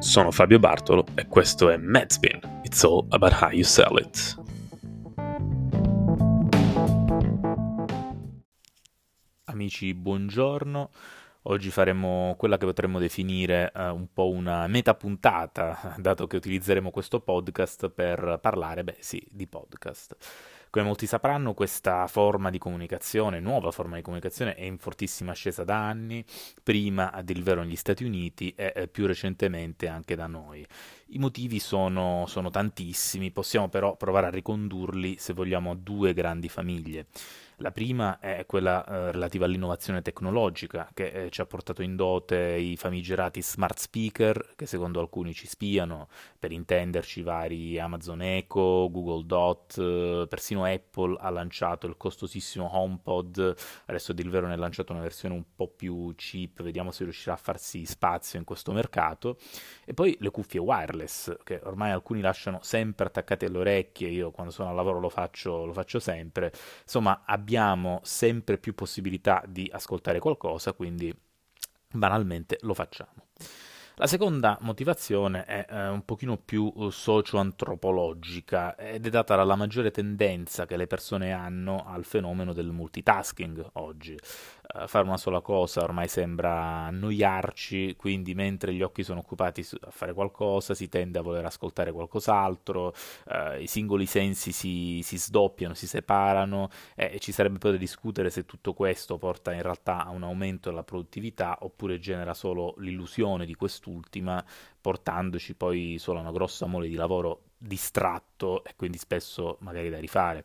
Sono Fabio Bartolo e questo è Medspin. It's all about how you sell it. Amici, buongiorno. Oggi faremo quella che potremmo definire uh, un po' una metapuntata, dato che utilizzeremo questo podcast per parlare, beh sì, di podcast. Come molti sapranno, questa forma di comunicazione, nuova forma di comunicazione, è in fortissima ascesa da anni, prima a negli Stati Uniti e eh, più recentemente anche da noi. I motivi sono, sono tantissimi, possiamo però provare a ricondurli, se vogliamo, a due grandi famiglie. La prima è quella eh, relativa all'innovazione tecnologica, che eh, ci ha portato in dote i famigerati smart speaker, che secondo alcuni ci spiano, per intenderci vari Amazon Echo, Google Dot, eh, persino Apple ha lanciato il costosissimo HomePod, adesso a dir vero ne ha lanciato una versione un po' più cheap, vediamo se riuscirà a farsi spazio in questo mercato, e poi le cuffie wireless, che ormai alcuni lasciano sempre attaccate alle orecchie, io quando sono al lavoro lo faccio, lo faccio sempre, insomma abbiamo abbiamo sempre più possibilità di ascoltare qualcosa, quindi banalmente lo facciamo. La seconda motivazione è eh, un pochino più eh, socio-antropologica ed è data dalla maggiore tendenza che le persone hanno al fenomeno del multitasking oggi. Uh, fare una sola cosa ormai sembra annoiarci, quindi mentre gli occhi sono occupati a fare qualcosa si tende a voler ascoltare qualcos'altro, uh, i singoli sensi si, si, sdoppiano, si separano e ci sarebbe poi da discutere se tutto questo porta in realtà a un aumento della produttività oppure genera solo l'illusione di quest'ultimo quest'ultima, portandoci poi solo a una grossa mole di lavoro distratto e quindi spesso magari da rifare.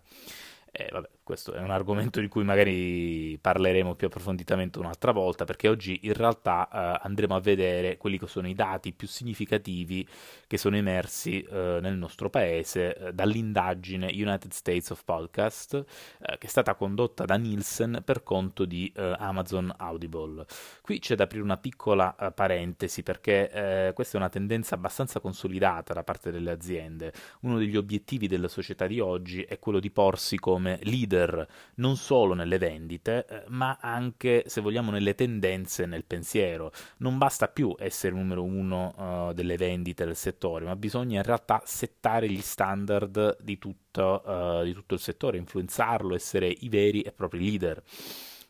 Eh, vabbè, questo è un argomento di cui magari parleremo più approfonditamente un'altra volta, perché oggi in realtà eh, andremo a vedere quelli che sono i dati più significativi che sono emersi eh, nel nostro paese eh, dall'indagine United States of Podcast, eh, che è stata condotta da Nielsen per conto di eh, Amazon Audible. Qui c'è da aprire una piccola parentesi, perché questa è una tendenza abbastanza consolidata da parte delle aziende. Uno degli obiettivi della società di oggi è quello di porsi come leader leader non solo nelle vendite, eh, ma anche, se vogliamo, nelle tendenze nel pensiero. Non basta più essere il numero uno uh, delle vendite del settore, ma bisogna in realtà settare gli standard di tutto, uh, di tutto il settore, influenzarlo, essere i veri e propri leader.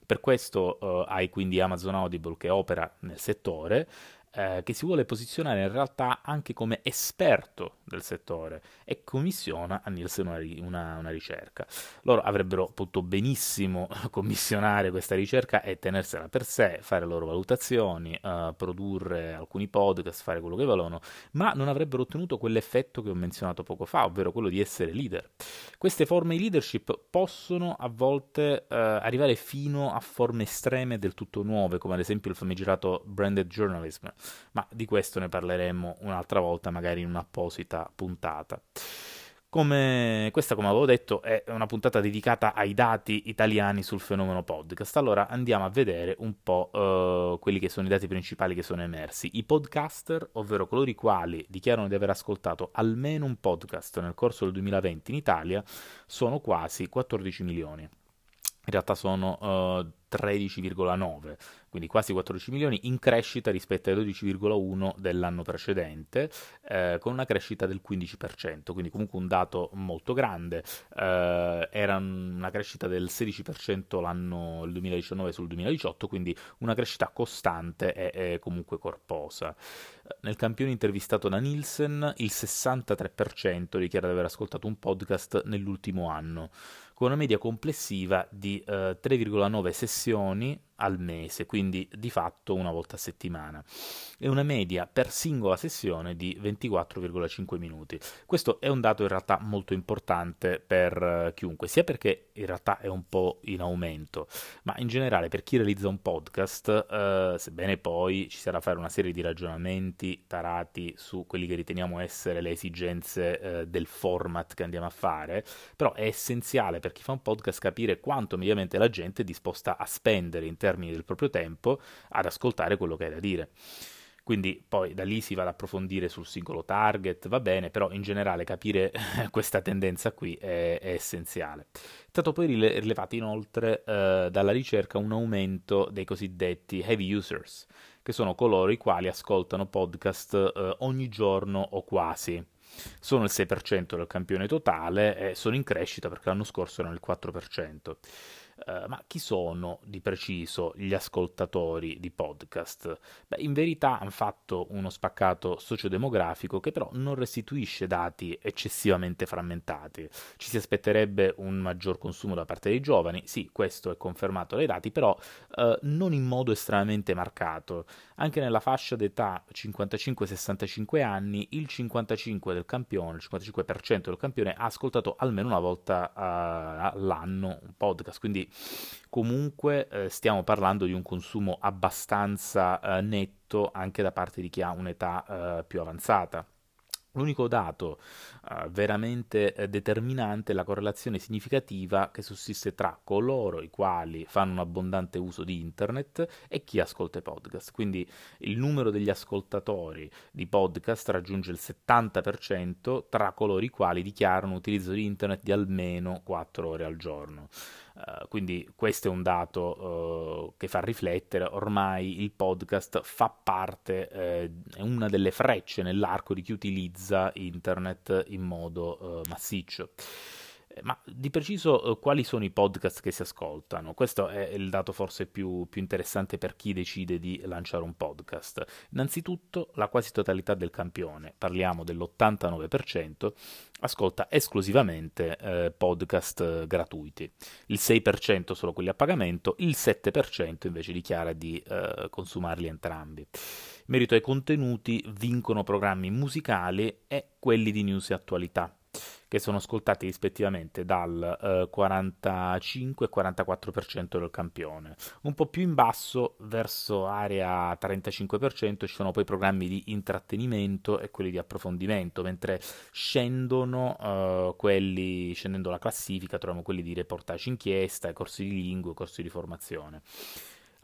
Per questo uh, hai quindi Amazon Audible che opera nel settore, eh, che si vuole posizionare in realtà anche come esperto del settore e commissiona a Nielsen una, una, una, ricerca. Loro avrebbero potuto benissimo commissionare questa ricerca e tenersela per sé, fare le loro valutazioni, eh, produrre alcuni podcast, fare quello che volevano, ma non avrebbero ottenuto quell'effetto che ho menzionato poco fa, ovvero quello di essere leader. Queste forme di leadership possono a volte eh, arrivare fino a forme estreme del tutto nuove, come ad esempio il famigerato branded journalism, ma di questo ne parleremo un'altra volta, magari in un'apposita puntata. Come, questa, come avevo detto, è una puntata dedicata ai dati italiani sul fenomeno podcast. Allora andiamo a vedere un po' uh, quelli che sono i dati principali che sono emersi. I podcaster, ovvero coloro i quali dichiarano di aver ascoltato almeno un podcast nel corso del 2020 in Italia, sono quasi 14 milioni. In realtà sono uh, 13,9, quindi quasi 14 milioni, in crescita rispetto ai 12,1 dell'anno precedente, eh, con una crescita del 15%, quindi comunque un dato molto grande. Eh, era una crescita del 16% l'anno il 2019 sul 2018, quindi una crescita costante e, e comunque corposa. Nel campione intervistato da Nielsen, il 63% dichiara di aver ascoltato un podcast nell'ultimo anno con una media complessiva di eh, 3,9 sessioni al mese, quindi di fatto una volta a settimana, e una media per singola sessione di 24,5 minuti. Questo è un dato in realtà molto importante per uh, chiunque, sia perché in realtà è un po' in aumento, ma in generale per chi realizza un podcast, uh, sebbene poi ci sarà fare una serie di ragionamenti tarati su quelli che riteniamo essere le esigenze uh, del format che andiamo a fare, però è essenziale per chi fa un podcast capire quanto mediamente la gente è disposta a spendere in termini del proprio tempo ad ascoltare quello che hai da dire. Quindi poi da lì si va ad approfondire sul singolo target, va bene, però in generale capire questa tendenza qui è, è essenziale. È stato poi rilevato inoltre eh, dalla ricerca un aumento dei cosiddetti heavy users, che sono coloro i quali ascoltano podcast eh, ogni giorno o quasi sono il 6% del campione totale e sono in crescita perché l'anno scorso erano il 4%. Uh, ma chi sono di preciso gli ascoltatori di podcast? Beh, in verità hanno fatto uno spaccato sociodemografico che però non restituisce dati eccessivamente frammentati. Ci si aspetterebbe un maggior consumo da parte dei giovani, sì, questo è confermato dai dati, però uh, non in modo estremamente marcato. Anche nella fascia d'età 55-65 anni, il 55% del campione, il 55% del campione ha ascoltato almeno una volta uh, all'anno un podcast, quindi comunque eh, stiamo parlando di un consumo abbastanza eh, netto anche da parte di chi ha un'età eh, più avanzata. L'unico dato uh, veramente eh, determinante è la correlazione significativa che sussiste tra coloro i quali fanno un abbondante uso di internet e chi ascolta i podcast. Quindi il numero degli ascoltatori di podcast raggiunge il 70% tra coloro i quali dichiarano utilizzo di internet di almeno 4 ore al giorno. Uh, quindi questo è un dato uh, che fa riflettere, ormai il podcast fa parte, eh, è una delle frecce nell'arco di chi utilizza internet in modo uh, massiccio. Ma di preciso eh, quali sono i podcast che si ascoltano? Questo è il dato forse più, più, interessante per chi decide di lanciare un podcast. Innanzitutto la quasi totalità del campione, parliamo dell'89%, ascolta esclusivamente eh, podcast eh, gratuiti. Il 6% solo quelli a pagamento, il 7% invece dichiara di eh, consumarli entrambi. Merito ai contenuti vincono programmi musicali e quelli di news e attualità che sono ascoltati rispettivamente dal eh, 45 e 44% del campione. Un po' più in basso, verso area 35%, ci sono poi programmi di intrattenimento e quelli di approfondimento, mentre scendono eh, quelli, scendendo la classifica, troviamo quelli di reportage inchiesta, corsi di lingua, corsi di formazione.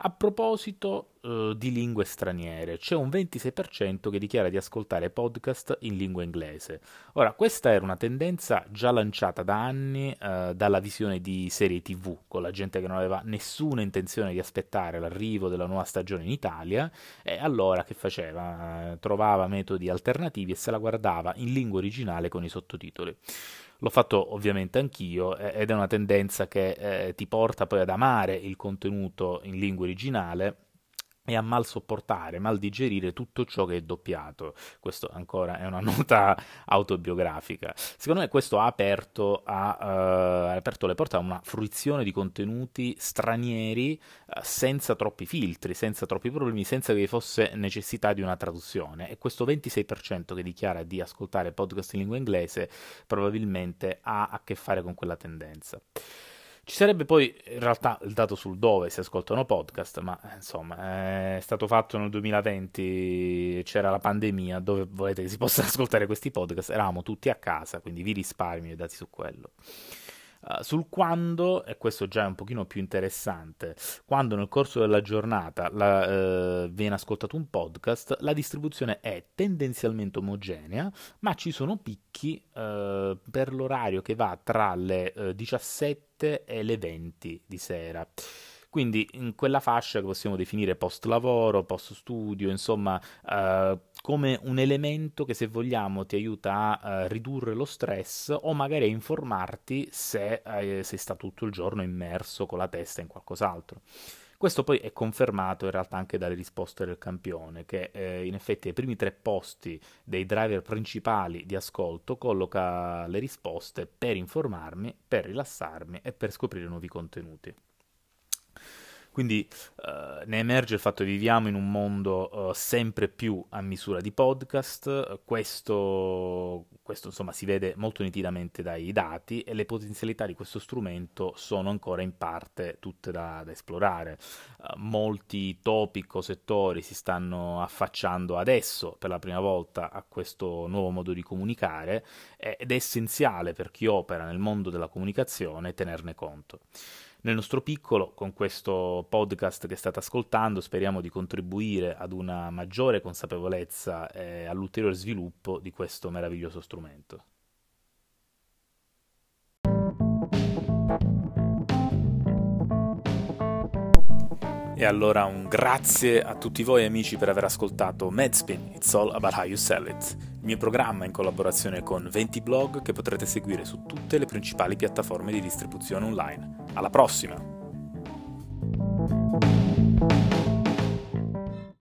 A proposito uh, di lingue straniere, c'è un 26% che dichiara di ascoltare podcast in lingua inglese. Ora, questa era una tendenza già lanciata da anni uh, dalla visione di serie TV, con la gente che non aveva nessuna intenzione di aspettare l'arrivo della nuova stagione in Italia, e allora che faceva? Uh, trovava metodi alternativi e se la guardava in lingua originale con i sottotitoli. L'ho fatto ovviamente anch'io ed è una tendenza che eh, ti porta poi ad amare il contenuto in lingua originale e a mal sopportare, mal digerire tutto ciò che è doppiato. Questo ancora è una nota autobiografica. Secondo me questo ha aperto, ha, uh, ha aperto le porte a una fruizione di contenuti stranieri uh, senza troppi filtri, senza troppi problemi, senza che vi fosse necessità di una traduzione. E questo 26% che dichiara di ascoltare podcast in lingua inglese probabilmente ha a che fare con quella tendenza. Ci sarebbe poi in realtà il dato sul dove si ascoltano podcast, ma insomma è stato fatto nel 2020, c'era la pandemia, dove volete che si possano ascoltare questi podcast? Eravamo tutti a casa, quindi vi risparmio i dati su quello. Uh, sul quando, e questo già è un pochino più interessante, quando nel corso della giornata la, uh, viene ascoltato un podcast, la distribuzione è tendenzialmente omogenea, ma ci sono picchi uh, per l'orario che va tra le 17 e le 20 di sera. Quindi in quella fascia che possiamo definire post lavoro, post studio, insomma, eh, come un elemento che se vogliamo ti aiuta a uh, ridurre lo stress o magari a informarti se eh, sei stato tutto il giorno immerso con la testa in qualcos'altro. Questo poi è confermato in realtà anche dalle risposte del campione, che eh, in effetti ai primi tre posti dei driver principali di ascolto colloca le risposte per informarmi, per rilassarmi e per scoprire nuovi contenuti. Quindi uh, ne emerge il fatto che viviamo in un mondo uh, sempre più a misura di podcast, questo, questo insomma si vede molto nitidamente dai dati e le potenzialità di questo strumento sono ancora in parte tutte da, da esplorare. Uh, molti topic o settori si stanno affacciando adesso per la prima volta a questo nuovo modo di comunicare ed è essenziale per chi opera nel mondo della comunicazione tenerne conto. Nel nostro piccolo, con questo podcast che state ascoltando, speriamo di contribuire ad una maggiore consapevolezza e all'ulteriore sviluppo di questo meraviglioso strumento. E allora un grazie a tutti voi amici per aver ascoltato Medspin, It's All About How You Sell It, il mio programma in collaborazione con 20 blog che potrete seguire su tutte le principali piattaforme di distribuzione online. Alla prossima!